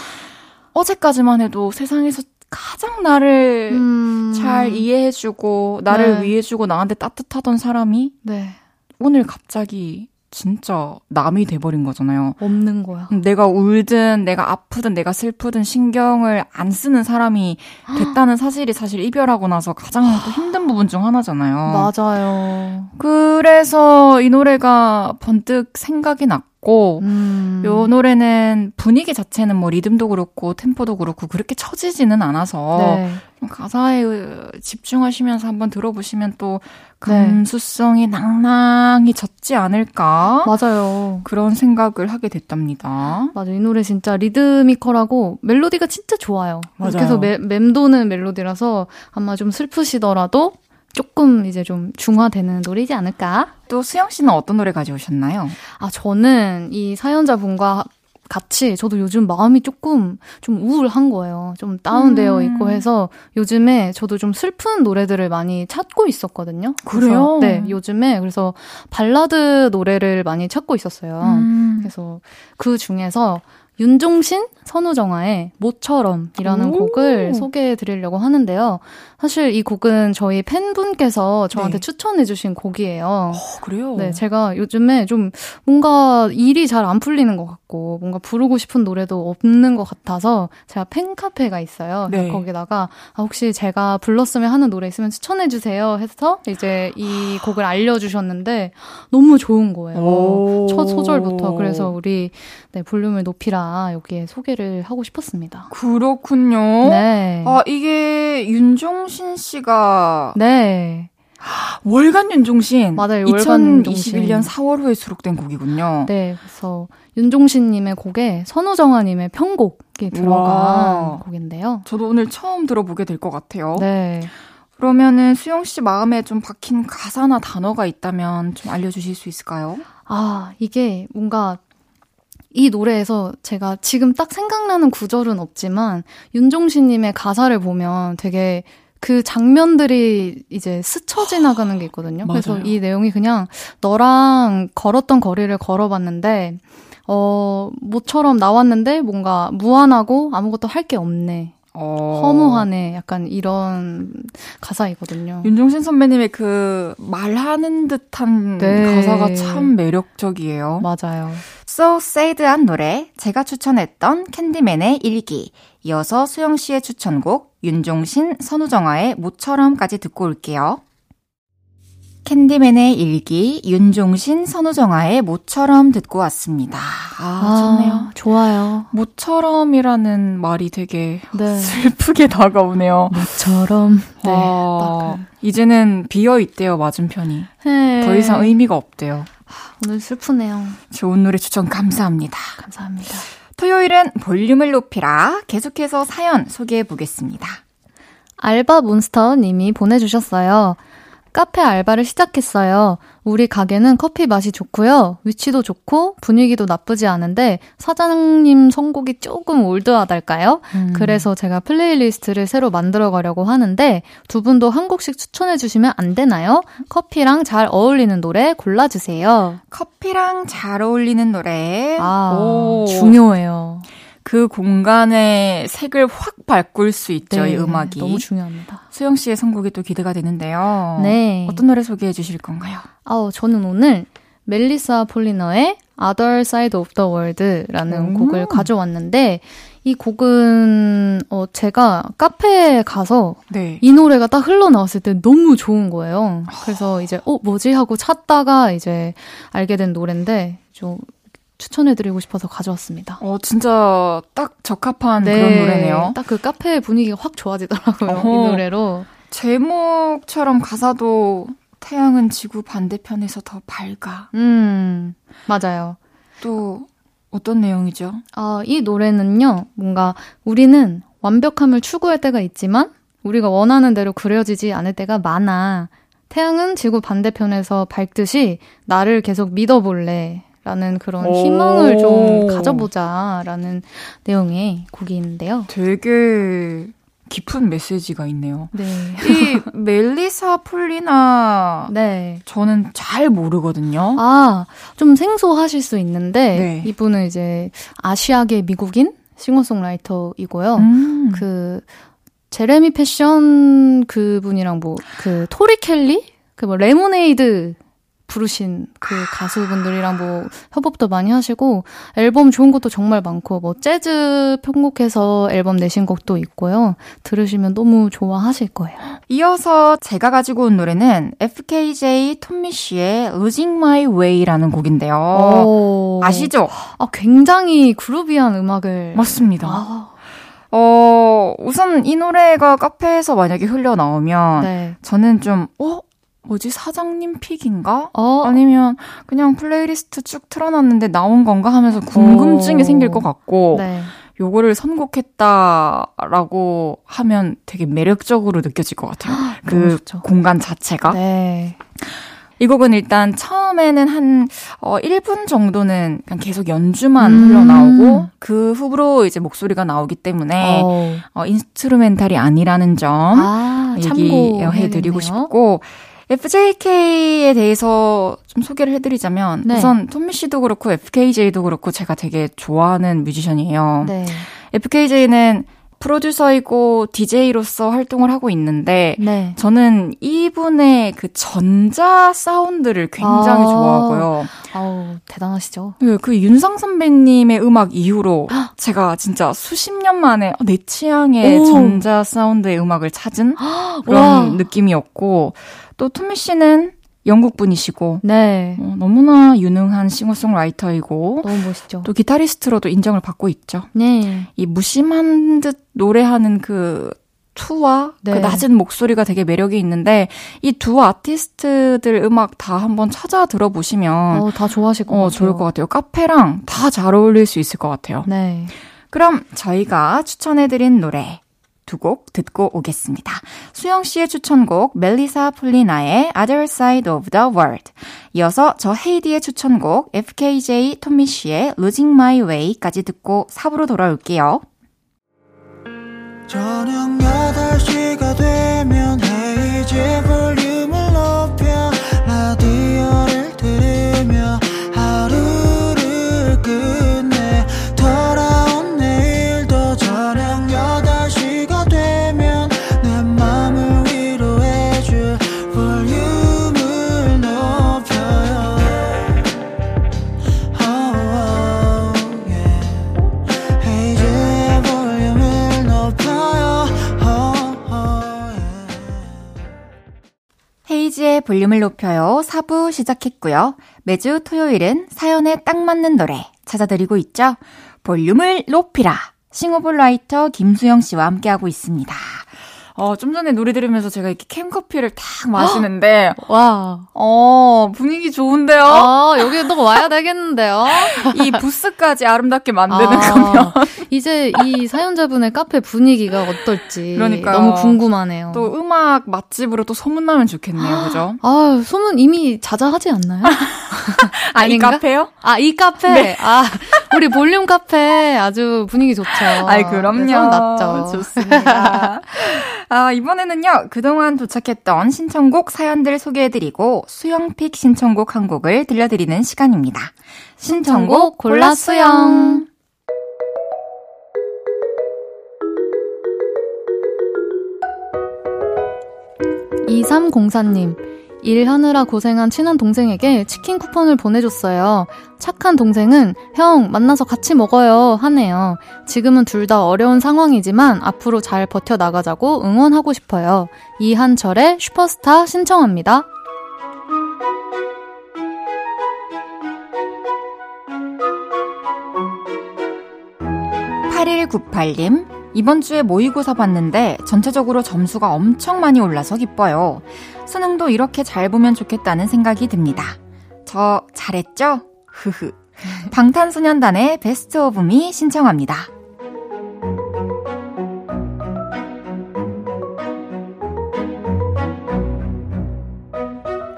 어제까지만 해도 세상에서 가장 나를 음. 잘 이해해주고 나를 네. 위해주고 나한테 따뜻하던 사람이 네. 오늘 갑자기 진짜 남이 돼버린 거잖아요. 없는 거야. 내가 울든 내가 아프든 내가 슬프든 신경을 안 쓰는 사람이 됐다는 사실이 사실 이별하고 나서 가장 또 힘든 부분 중 하나잖아요. 맞아요. 그래서 이 노래가 번뜩 생각이 났고 음. 요 노래는 분위기 자체는 뭐 리듬도 그렇고 템포도 그렇고 그렇게 처지지는 않아서 네. 좀 가사에 집중하시면서 한번 들어보시면 또 네. 감수성이 낭낭히 젖지 않을까 맞아요. 그런 생각을 하게 됐답니다. 맞아. 이 노래 진짜 리드미컬하고 멜로디가 진짜 좋아요. 맞아요. 그래서 매, 맴도는 멜로디라서 아마 좀 슬프시더라도 조금 이제 좀 중화되는 노래이지 않을까? 또 수영 씨는 어떤 노래 가져오셨나요? 아, 저는 이 사연자분과 같이 저도 요즘 마음이 조금 좀 우울한 거예요. 좀 다운되어 음. 있고 해서 요즘에 저도 좀 슬픈 노래들을 많이 찾고 있었거든요. 그래요? 그래서, 네, 요즘에 그래서 발라드 노래를 많이 찾고 있었어요. 음. 그래서 그 중에서 윤종신, 선우정아의 모처럼이라는 오. 곡을 소개해 드리려고 하는데요. 사실 이 곡은 저희 팬분께서 저한테 네. 추천해 주신 곡이에요. 어, 그래요? 네, 제가 요즘에 좀 뭔가 일이 잘 안 풀리는 것 같고, 뭔가 부르고 싶은 노래도 없는 것 같아서, 제가 팬카페가 있어요. 네. 거기다가, 아, 혹시 제가 불렀으면 하는 노래 있으면 추천해주세요 해서, 이제 이 곡을 알려주셨는데, 너무 좋은 거예요. 오. 첫 소절부터. 그래서 우리, 네, 볼륨을 높이라 여기에 소개를 하고 싶었습니다. 그렇군요. 네. 아, 이게 윤종 신 씨가 네. 월간 윤종신 맞아요, 월간 2021년 윤종신. 4월 호에 수록된 곡이군요. 네, 그래서 윤종신 님의 곡에 선우정아 님의 편곡이 들어간 와. 곡인데요. 저도 오늘 처음 들어보게 될 것 같아요. 네. 그러면은 수영 씨 마음에 좀 박힌 가사나 단어가 있다면 좀 알려 주실 수 있을까요? 아, 이게 뭔가 이 노래에서 제가 지금 딱 생각나는 구절은 없지만 윤종신 님의 가사를 보면 되게 그 장면들이 이제 스쳐 지나가는 게 있거든요. 그래서. 이 내용이 그냥 너랑 걸었던 거리를 걸어봤는데 어 모처럼 나왔는데 뭔가 무한하고 아무것도 할 게 없네. 어... 허무하네. 약간 이런 가사이거든요. 윤종신 선배님의 그 말하는 듯한 네. 가사가 참 매력적이에요. 맞아요. So Sad한 노래, 제가 추천했던 캔디맨의 일기, 이어서 수영 씨의 추천곡, 윤종신, 선우정아의 모처럼까지 듣고 올게요. 캔디맨의 일기, 윤종신, 선우정아의 모처럼 듣고 왔습니다. 아, 좋네요. 좋아요. 모처럼이라는 말이 되게 네. 슬프게 다가오네요. 모처럼. 네. 아, 딱 이제는 비어 있대요, 맞은편이. 네. 더 이상 의미가 없대요. 오늘 슬프네요. 좋은 노래 추천 감사합니다. 감사합니다. 토요일은 볼륨을 높이라 계속해서 사연 소개해 보겠습니다. 알바 몬스터 님이 보내주셨어요. 카페 알바를 시작했어요. 우리 가게는 커피 맛이 좋고요. 위치도 좋고 분위기도 나쁘지 않은데 사장님 선곡이 조금 old하달까요? 그래서 제가 playlist를 새로 만들어 가려고 하는데 두 분도 한 곡씩 추천해 주시면 안 되나요? 커피랑 잘 어울리는 노래 골라 주세요. 커피랑 잘 어울리는 노래. 아, 오, 중요해요. 그 공간의 색을 확 바꿀 수 있죠, 이 음악이. 네, 너무 중요합니다. 수영 씨의 선곡이 또 기대가 되는데요. 네. 어떤 노래 소개해 주실 건가요? 아우, 저는 오늘 멜리사 폴리너의 Other Side of the World라는 음. 곡을 가져왔는데, 이 곡은, 어, 제가 카페에 가서 네. 이 노래가 딱 흘러나왔을 때 너무 좋은 거예요. 그래서 이제, 어, 뭐지? 하고 찾다가 이제 알게 된 노래인데, 좀 추천해드리고 싶어서 가져왔습니다. 어, 진짜 딱 적합한 그런 노래네요. 딱 그 카페 분위기가 확 좋아지더라고요. 어허. 이 노래로. 제목처럼 가사도 태양은 지구 반대편에서 더 밝아. 음, 맞아요. 또 어떤 내용이죠? 아, 이 노래는요, 뭔가 우리는 완벽함을 추구할 때가 있지만 우리가 원하는 대로 그려지지 않을 때가 많아. 태양은 지구 반대편에서 밝듯이 나를 계속 믿어볼래. 라는 그런 오. 희망을 좀 가져보자라는 내용의 곡이 있는데요. 되게 깊은 메시지가 있네요. 네. 이 멜리사 폴리나 네. 저는 잘 모르거든요. 아, 좀 생소하실 수 있는데, 네. 이분은 이제 아시아계 미국인 싱어송라이터이고요. 음. 그 Jeremy Passion 그분이랑 뭐 그 Tori Kelly 그 뭐 레모네이드 부르신 그 가수분들이랑 뭐 협업도 많이 하시고 앨범 좋은 것도 정말 많고 뭐 재즈 편곡해서 앨범 내신 곡도 있고요. 들으시면 너무 좋아하실 거예요. 이어서 제가 가지고 온 노래는 FKJ Tom Misch의 Losing My Way라는 곡인데요. 오. 아시죠? 아 굉장히 groovy한 음악을 맞습니다. 아, 어, 우선 이 노래가 카페에서 만약에 흘러나오면 네. 저는 좀, 어? 뭐지? 사장님 pick인가? 어, 아니면 그냥 플레이리스트 쭉 틀어놨는데 나온 건가 하면서 궁금증이 오. 생길 것 같고 네. 요거를 선곡했다라고 하면 되게 매력적으로 느껴질 것 같아요. 그. 공간 자체가. 네. 이 곡은 일단 처음에는 한 어, 1분 정도는 그냥 계속 연주만 음. 흘러나오고 그 후로 이제 목소리가 나오기 때문에 어. 어, instrumental이 아니라는 점 아, 얘기해드리고. 싶고 FJK에 대해서 좀 소개를 해드리자면 네. 우선 톰미 씨도 그렇고 FKJ도 그렇고 제가 되게 좋아하는 뮤지션이에요. 네. FKJ는 프로듀서이고 DJ로서 활동을 하고 있는데 네. 저는 이분의 그 전자 사운드를 굉장히 아. 좋아하고요. 아우, 대단하시죠? 그, 그 윤상 선배님의 음악 이후로 제가 진짜 수십 년 만에 내 취향의 오. 전자 사운드의 음악을 찾은 그런 와. 느낌이었고 또 토미 씨는 영국 분이시고 네. 어, 너무나 유능한 싱어송라이터이고 너무 멋있죠. 또 기타리스트로도 인정을 받고 있죠. 네. 이 무심한 듯 노래하는 그 투와 그 네. 낮은 목소리가 되게 매력이 있는데 이 두 아티스트들 음악 다 한번 찾아 들어보시면 어, 다 좋아하실 것 어, 같아요. 좋을 것 같아요. 카페랑 다 잘 어울릴 수 있을 것 같아요. 네. 그럼 저희가 추천해드린 노래 두 곡 듣고 오겠습니다. 수영 씨의 추천곡 멜리사 폴리나의 Other Side of the World 이어서 저 헤이디의 추천곡 FKJ 토미 씨의 Losing My Way까지 듣고 4부로 돌아올게요. 저녁 8시가 되면 헤이즈 볼륨 볼륨을 높여요. 4부 시작했고요. 매주 토요일은 사연에 딱 맞는 노래 찾아드리고 있죠. 볼륨을 높이라. 싱어송라이터 김수영 씨와 함께하고 있습니다. 어, 좀 전에 노래 들으면서 제가 이렇게 캔커피를 탁 마시는데, 와. 어, 분위기 좋은데요? 아, 여기 또 와야 되겠는데요? 이 부스까지 아름답게 만드는 아, 거면. 이제 이 사연자분의 카페 분위기가 어떨지 그러니까요. 너무 궁금하네요. 또 음악 맛집으로 또 소문나면 좋겠네요. 그죠? 아, 소문 이미 자자하지 않나요? 아, 이? 카페요? 아, 이 카페. 아, 우리 볼륨 카페 아주 분위기 좋죠. 아이, 그럼요. 네, 소문 났죠. 좋습니다. 아, 이번에는요, 그동안 도착했던 신청곡 사연들 소개해드리고, 수영픽 신청곡 한 곡을 들려드리는 시간입니다. 신청곡 골라 수영. 2304님, 일하느라 고생한 친한 동생에게 치킨 쿠폰을 보내줬어요. 착한 동생은 형 만나서 같이 먹어요 하네요. 지금은 둘 다 어려운 상황이지만 앞으로 잘 버텨나가자고 응원하고 싶어요. 이한철의 슈퍼스타 신청합니다. 팔 8198님, 이번 주에 모의고사 봤는데 전체적으로 점수가 엄청 많이 올라서 기뻐요. 수능도 이렇게 잘 보면 좋겠다는 생각이 듭니다. 저 잘했죠? 흐흐. 방탄소년단의 Best of Me 신청합니다.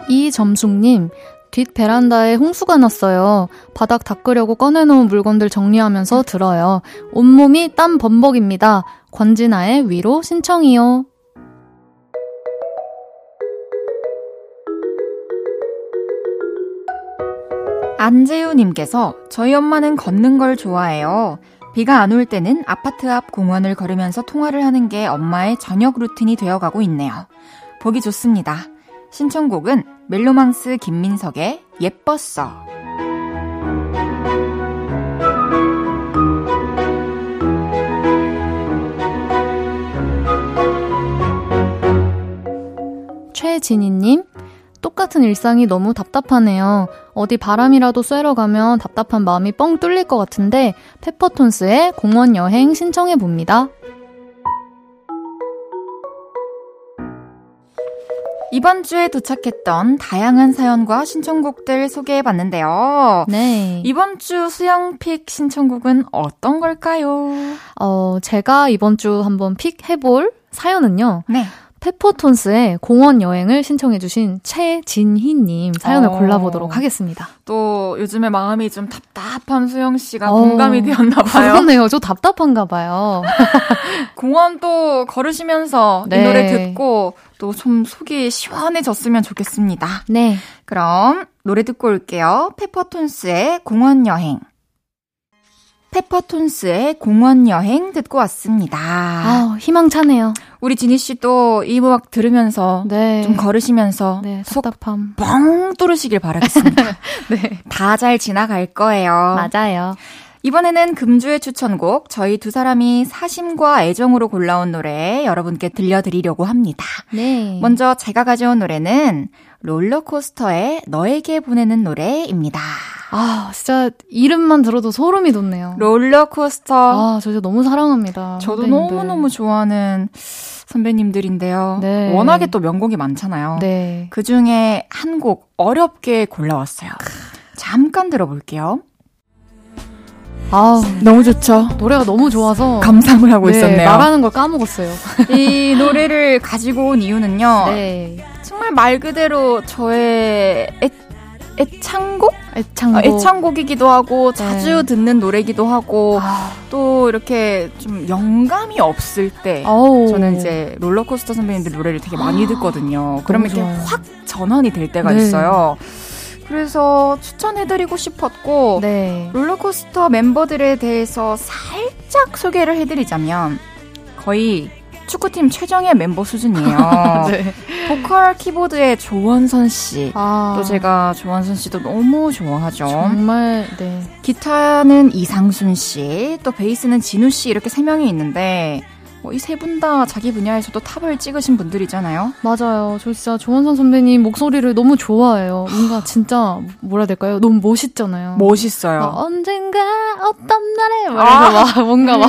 이점숙님, 뒷 베란다에 홍수가 났어요. 바닥 닦으려고 꺼내놓은 물건들 정리하면서 들어요. 온몸이 땀 범벅입니다. 권진아의 위로 신청이요. 안재우님께서 저희 엄마는 걷는 걸 좋아해요. 비가 안 올 때는 아파트 앞 공원을 걸으면서 통화를 하는 게 엄마의 저녁 루틴이 되어가고 있네요. 보기 좋습니다. 신청곡은 멜로망스 김민석의 예뻤어. 최진희님, 똑같은 일상이 너무 답답하네요. 어디 바람이라도 쐬러 가면 답답한 마음이 뻥 뚫릴 것 같은데, 페퍼톤스의 공원 여행 신청해 봅니다. 이번 주에 도착했던 다양한 사연과 신청곡들 소개해 봤는데요. 네. 이번 주 수영픽 신청곡은 어떤 걸까요? 어, 제가 이번 주 한번 픽 해볼 사연은요. 네. 페퍼톤스의 공원 여행을 신청해주신 최진희님 사연을 어. 골라보도록 하겠습니다. 또 요즘에 마음이 좀 답답한 수영 씨가 어, 공감이 되었나 봐요. 그러네요. 저 답답한가 봐요. 공원 또 걸으시면서 이 네. 노래 듣고 또 좀 속이 시원해졌으면 좋겠습니다. 네. 그럼 노래 듣고 올게요. 페퍼톤스의 공원 여행. 페퍼톤스의 공원 여행 듣고 왔습니다. 아, 희망차네요. 우리 지니 씨도 이 음악 들으면서 네. 좀 걸으시면서 네, 속 답답함. 뻥 뚫으시길 바라겠습니다. 네. 다 잘 지나갈 거예요. 맞아요. 이번에는 금주의 추천곡 저희 두 사람이 사심과 애정으로 골라온 노래 여러분께 들려드리려고 합니다. 네. 먼저 제가 가져온 노래는 롤러코스터의 너에게 보내는 노래입니다. 아, 진짜 이름만 들어도 소름이 돋네요. 롤러코스터 아, 저 진짜 너무 사랑합니다. 저도 선배님들. 너무너무 좋아하는 선배님들인데요. 네. 워낙에 또 명곡이 많잖아요. 네. 그 중에 한 곡 어렵게 골라왔어요. 잠깐 들어볼게요. 아, 너무 좋죠? 노래가 너무 좋아서 감상을 하고 네, 있었네요. 말하는 걸 까먹었어요. 이 노래를 가지고 온 이유는요. 네. 정말 말 그대로 저의 애, 애창곡? 애창곡. 아, 애창곡이기도 하고 자주 네. 듣는 노래기도 하고 아, 또 이렇게 좀 영감이 없을 때 아우. 저는 이제 롤러코스터 선배님들 노래를 되게 많이 듣거든요. 그러면 이렇게 좋아요. 확 전환이 될 때가 네. 있어요. 그래서 추천해드리고 싶었고 네. 롤러코스터 멤버들에 대해서 살짝 소개를 해드리자면 거의 축구팀 최정예 멤버 수준이에요. 네. 보컬 키보드의 조원선 씨. 아. 또 제가 조원선 씨도 너무 좋아하죠. 정말 네. 기타는 이상순 씨, 또 베이스는 진우 씨 이렇게 세 명이 있는데 뭐 이세 분 다 자기 분야에서도 탑을 찍으신 분들이잖아요. 맞아요. 저 진짜 조원선 선배님 목소리를 너무 좋아해요. 뭔가 진짜 뭐라 해야 될까요? 너무 멋있잖아요. 멋있어요. 막 언젠가 어떤 날에 막 이래서 막 뭔가 막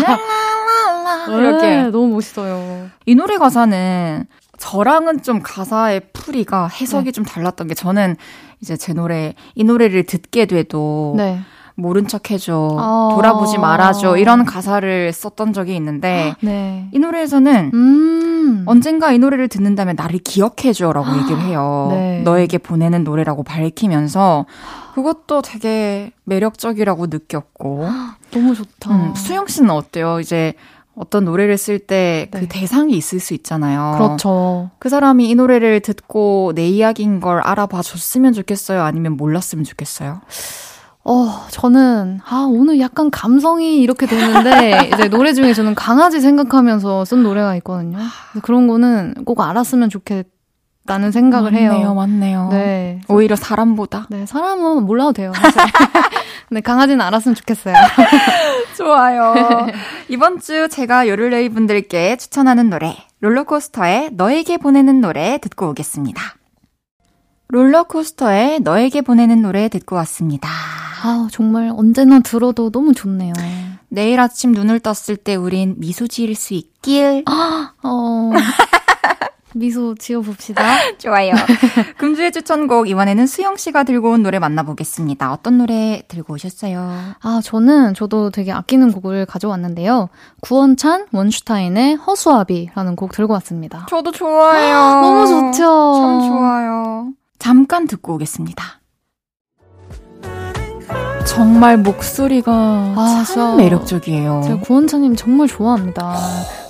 네, 이렇게 너무 멋있어요. 이 노래 가사는 저랑은 좀 가사의 풀이가 해석이 네. 좀 달랐던 게 저는 이제 제 노래 이 노래를 듣게 돼도 네. 모른 척 해줘 아. 돌아보지 말아줘 이런 가사를 썼던 적이 있는데 네. 이 노래에서는 음. 언젠가 이 노래를 듣는다면 나를 기억해줘라고 얘기를 해요. 네. 너에게 보내는 노래라고 밝히면서 그것도 되게 매력적이라고 느꼈고 너무 좋다. 음, 수영 씨는 어때요? 이제 어떤 노래를 쓸 때그 네. 대상이 있을 수 있잖아요. 그렇죠. 그 사람이 이 노래를 듣고 내 이야기인 걸 알아봐 줬으면 좋겠어요? 아니면 몰랐으면 좋겠어요? 어, 저는, 아, 오늘 약간 감성이 이렇게 되는데, 이제 노래 중에 저는 강아지 생각하면서 쓴 노래가 있거든요. 그런 거는 꼭 알았으면 좋겠다는 생각을 맞네요, 해요. 맞네요. 네. 오히려 사람보다. 네, 사람은 몰라도 돼요. 근데 강아지는 알았으면 좋겠어요. 좋아요. 이번 주 제가 요를레이 분들께 추천하는 노래, 롤러코스터의 너에게 보내는 노래 듣고 오겠습니다. 롤러코스터의 너에게 보내는 노래 듣고 왔습니다. 아, 정말 언제나 들어도 너무 좋네요. 내일 아침 눈을 떴을 때 우린 미소 지을 수 있길. 어, 미소 지어봅시다. 좋아요. 금주의 추천곡 이번에는 수영 씨가 들고 온 노래 만나보겠습니다. 어떤 노래 들고 오셨어요? 아, 저는 저도 되게 아끼는 곡을 가져왔는데요. 구원찬 원슈타인의 허수아비라는 곡 들고 왔습니다. 저도 좋아해요. 너무 좋죠. 참 좋아요. 잠깐 듣고 오겠습니다. 정말 목소리가 아, 참. 매력적이에요. 제가 구원찬님 정말 좋아합니다.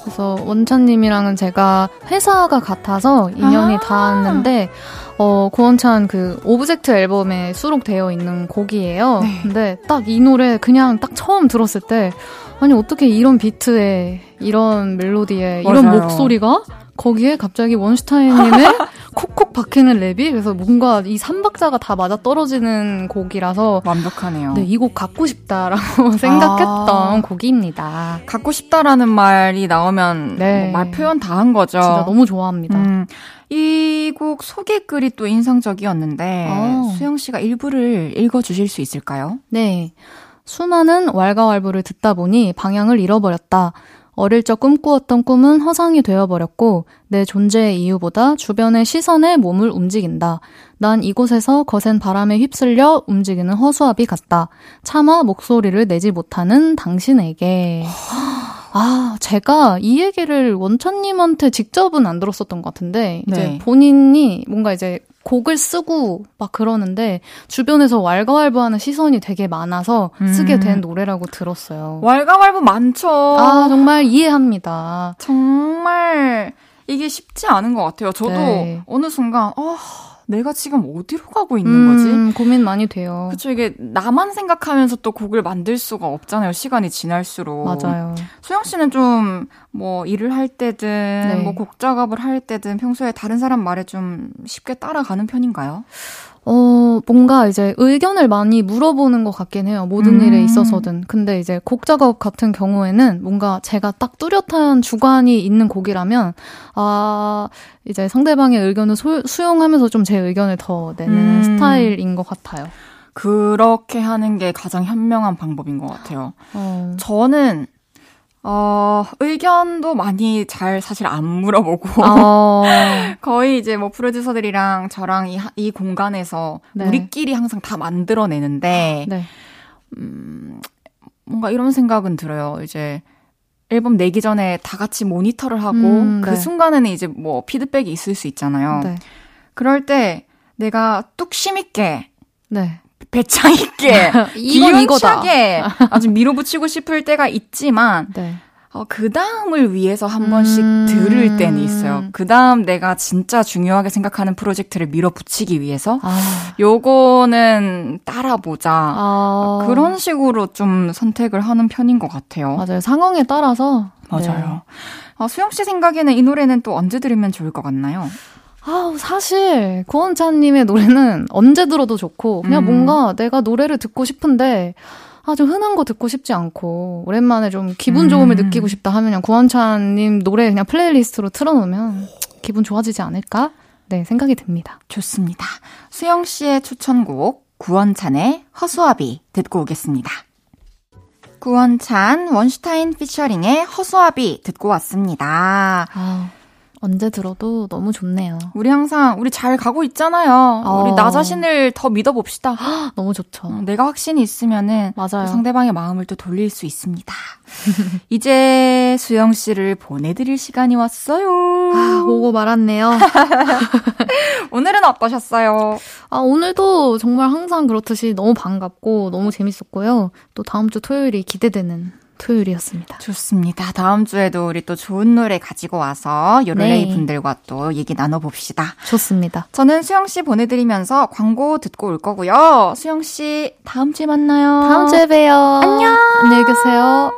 그래서 원찬님이랑은 제가 회사가 같아서 인연이 아. 닿았는데, 어, 구원찬 그 Object 앨범에 수록되어 있는 곡이에요. 네. 근데 딱 이 노래 그냥 딱 처음 들었을 때, 아니, 어떻게 이런 비트에, 이런 멜로디에, 이런 맞아요. 목소리가 거기에 갑자기 원슈타인님의 콕콕 박히는 랩이 그래서 뭔가 이 삼박자가 다 맞아 떨어지는 곡이라서 완벽하네요. 네, 이 곡 갖고 싶다라고 생각했던 아. 곡입니다. 갖고 싶다라는 말이 나오면 네. 뭐 말 표현 다 한 거죠. 진짜 너무 좋아합니다. 음, 이곡 소개글이 또 인상적이었는데 아. 수영 씨가 일부를 읽어 주실 수 있을까요? 네. 수많은 왈가왈부를 듣다 보니 방향을 잃어버렸다. 어릴 적 꿈꾸었던 꿈은 허상이 되어버렸고 내 존재의 이유보다 주변의 시선에 몸을 움직인다. 난 이곳에서 거센 바람에 휩쓸려 움직이는 허수아비 같다. 차마 목소리를 내지 못하는 당신에게. 아, 제가 이 얘기를 원천님한테 직접은 안 들었었던 것 같은데, 이제 네. 본인이 뭔가 이제 곡을 쓰고 막 그러는데, 주변에서 왈가왈부하는 시선이 되게 많아서 쓰게 음. 된 노래라고 들었어요. 왈가왈부 많죠. 아, 정말 이해합니다. 정말 이게 쉽지 않은 것 같아요. 저도 네. 어느 순간 어, 내가 지금 어디로 가고 있는 거지? 음, 고민 많이 돼요. 그쵸 이게 나만 생각하면서 또 곡을 만들 수가 없잖아요. 시간이 지날수록. 맞아요. 소영 씨는 좀 뭐 일을 할 때든 네. 뭐곡 작업을 할 때든 평소에 다른 사람 말에 좀 쉽게 따라가는 편인가요? 어, 뭔가 이제 의견을 많이 물어보는 것 같긴 해요. 모든 음. 일에 있어서든. 근데 이제 곡 작업 같은 경우에는 뭔가 제가 딱 뚜렷한 주관이 있는 곡이라면, 아, 이제 상대방의 의견을 소- 수용하면서 좀 제 의견을 더 내는 음. 스타일인 것 같아요. 그렇게 하는 게 가장 현명한 방법인 것 같아요. 어, 저는 어, 의견도 많이 잘 사실 안 물어보고 어, 거의 이제 뭐 프로듀서들이랑 저랑 이, 하- 이 공간에서 네. 우리끼리 항상 다 만들어내는데 네. 뭔가 이런 생각은 들어요. 이제 앨범 내기 전에 다 같이 모니터를 하고 음, 그 네. 순간에는 이제 뭐 피드백이 있을 수 있잖아요. 네. 그럴 때 내가 뚝심 있게 네. 배짱 있게. 기운차게 아주 밀어붙이고 싶을 때가 있지만 네. 어, 그 다음을 위해서 한 번씩 음. 들을 때는 있어요. 그 다음 내가 진짜 중요하게 생각하는 프로젝트를 밀어붙이기 위해서 아, 요거는 따라보자. 아. 그런 식으로 좀 선택을 하는 편인 것 같아요. 맞아요. 상황에 따라서. 맞아요. 어, 수영 씨 생각에는 이 노래는 또 언제 들으면 좋을 것 같나요? 아우, 사실, 구원찬님의 노래는 언제 들어도 좋고, 그냥 음. 뭔가 내가 노래를 듣고 싶은데, 아, 좀 흔한 거 듣고 싶지 않고, 오랜만에 좀 기분 좋음을 음. 느끼고 싶다 하면 그냥 구원찬님 노래 그냥 플레이리스트로 틀어놓으면 기분 좋아지지 않을까? 네, 생각이 듭니다. 좋습니다. 수영 씨의 추천곡 구원찬의 허수아비 듣고 오겠습니다. 구원찬 원슈타인 피처링의 허수아비 듣고 왔습니다. 아, 언제 들어도 너무 좋네요. 우리 항상 우리 잘 가고 있잖아요. 어. 우리 나 자신을 더 믿어봅시다. 너무 좋죠. 어, 내가 확신이 있으면은 맞아요. 또 상대방의 마음을 또 돌릴 수 있습니다. 이제 수영 씨를 보내드릴 시간이 왔어요. 아, 오고 말았네요. 오늘은 어떠셨어요? 아, 오늘도 정말 항상 그렇듯이 너무 반갑고 너무 재밌었고요. 또 다음 주 토요일이 기대되는 토요일이었습니다. 좋습니다. 다음 주에도 우리 또 좋은 노래 가지고 와서 요를레이 네. 분들과 또 얘기 나눠봅시다. 좋습니다. 저는 수영 씨 보내드리면서 광고 듣고 올 거고요. 수영 씨 다음 주에 만나요. 다음 주에 봬요. 안녕. 안녕히 계세요.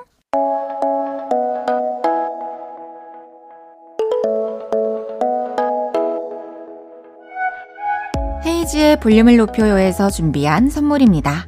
헤이즈의 볼륨을 높여요에서 준비한 선물입니다.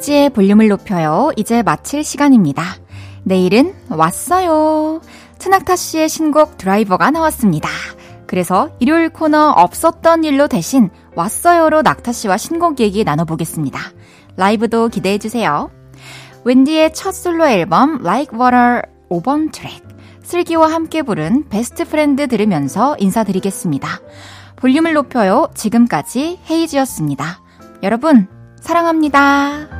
헤이즈의 볼륨을 높여요. 이제 마칠 시간입니다. 내일은 왔어요. 트낙타 씨의 신곡 드라이버가 나왔습니다. 그래서 일요일 코너 없었던 일로 대신 왔어요로 낙타 씨와 신곡 얘기 나눠보겠습니다. 라이브도 기대해주세요. 웬디의 첫 솔로 앨범 Like Water 5번 트랙 슬기와 함께 부른 Best Friend 들으면서 인사드리겠습니다. 볼륨을 높여요. 지금까지 헤이즈였습니다. 여러분, 사랑합니다.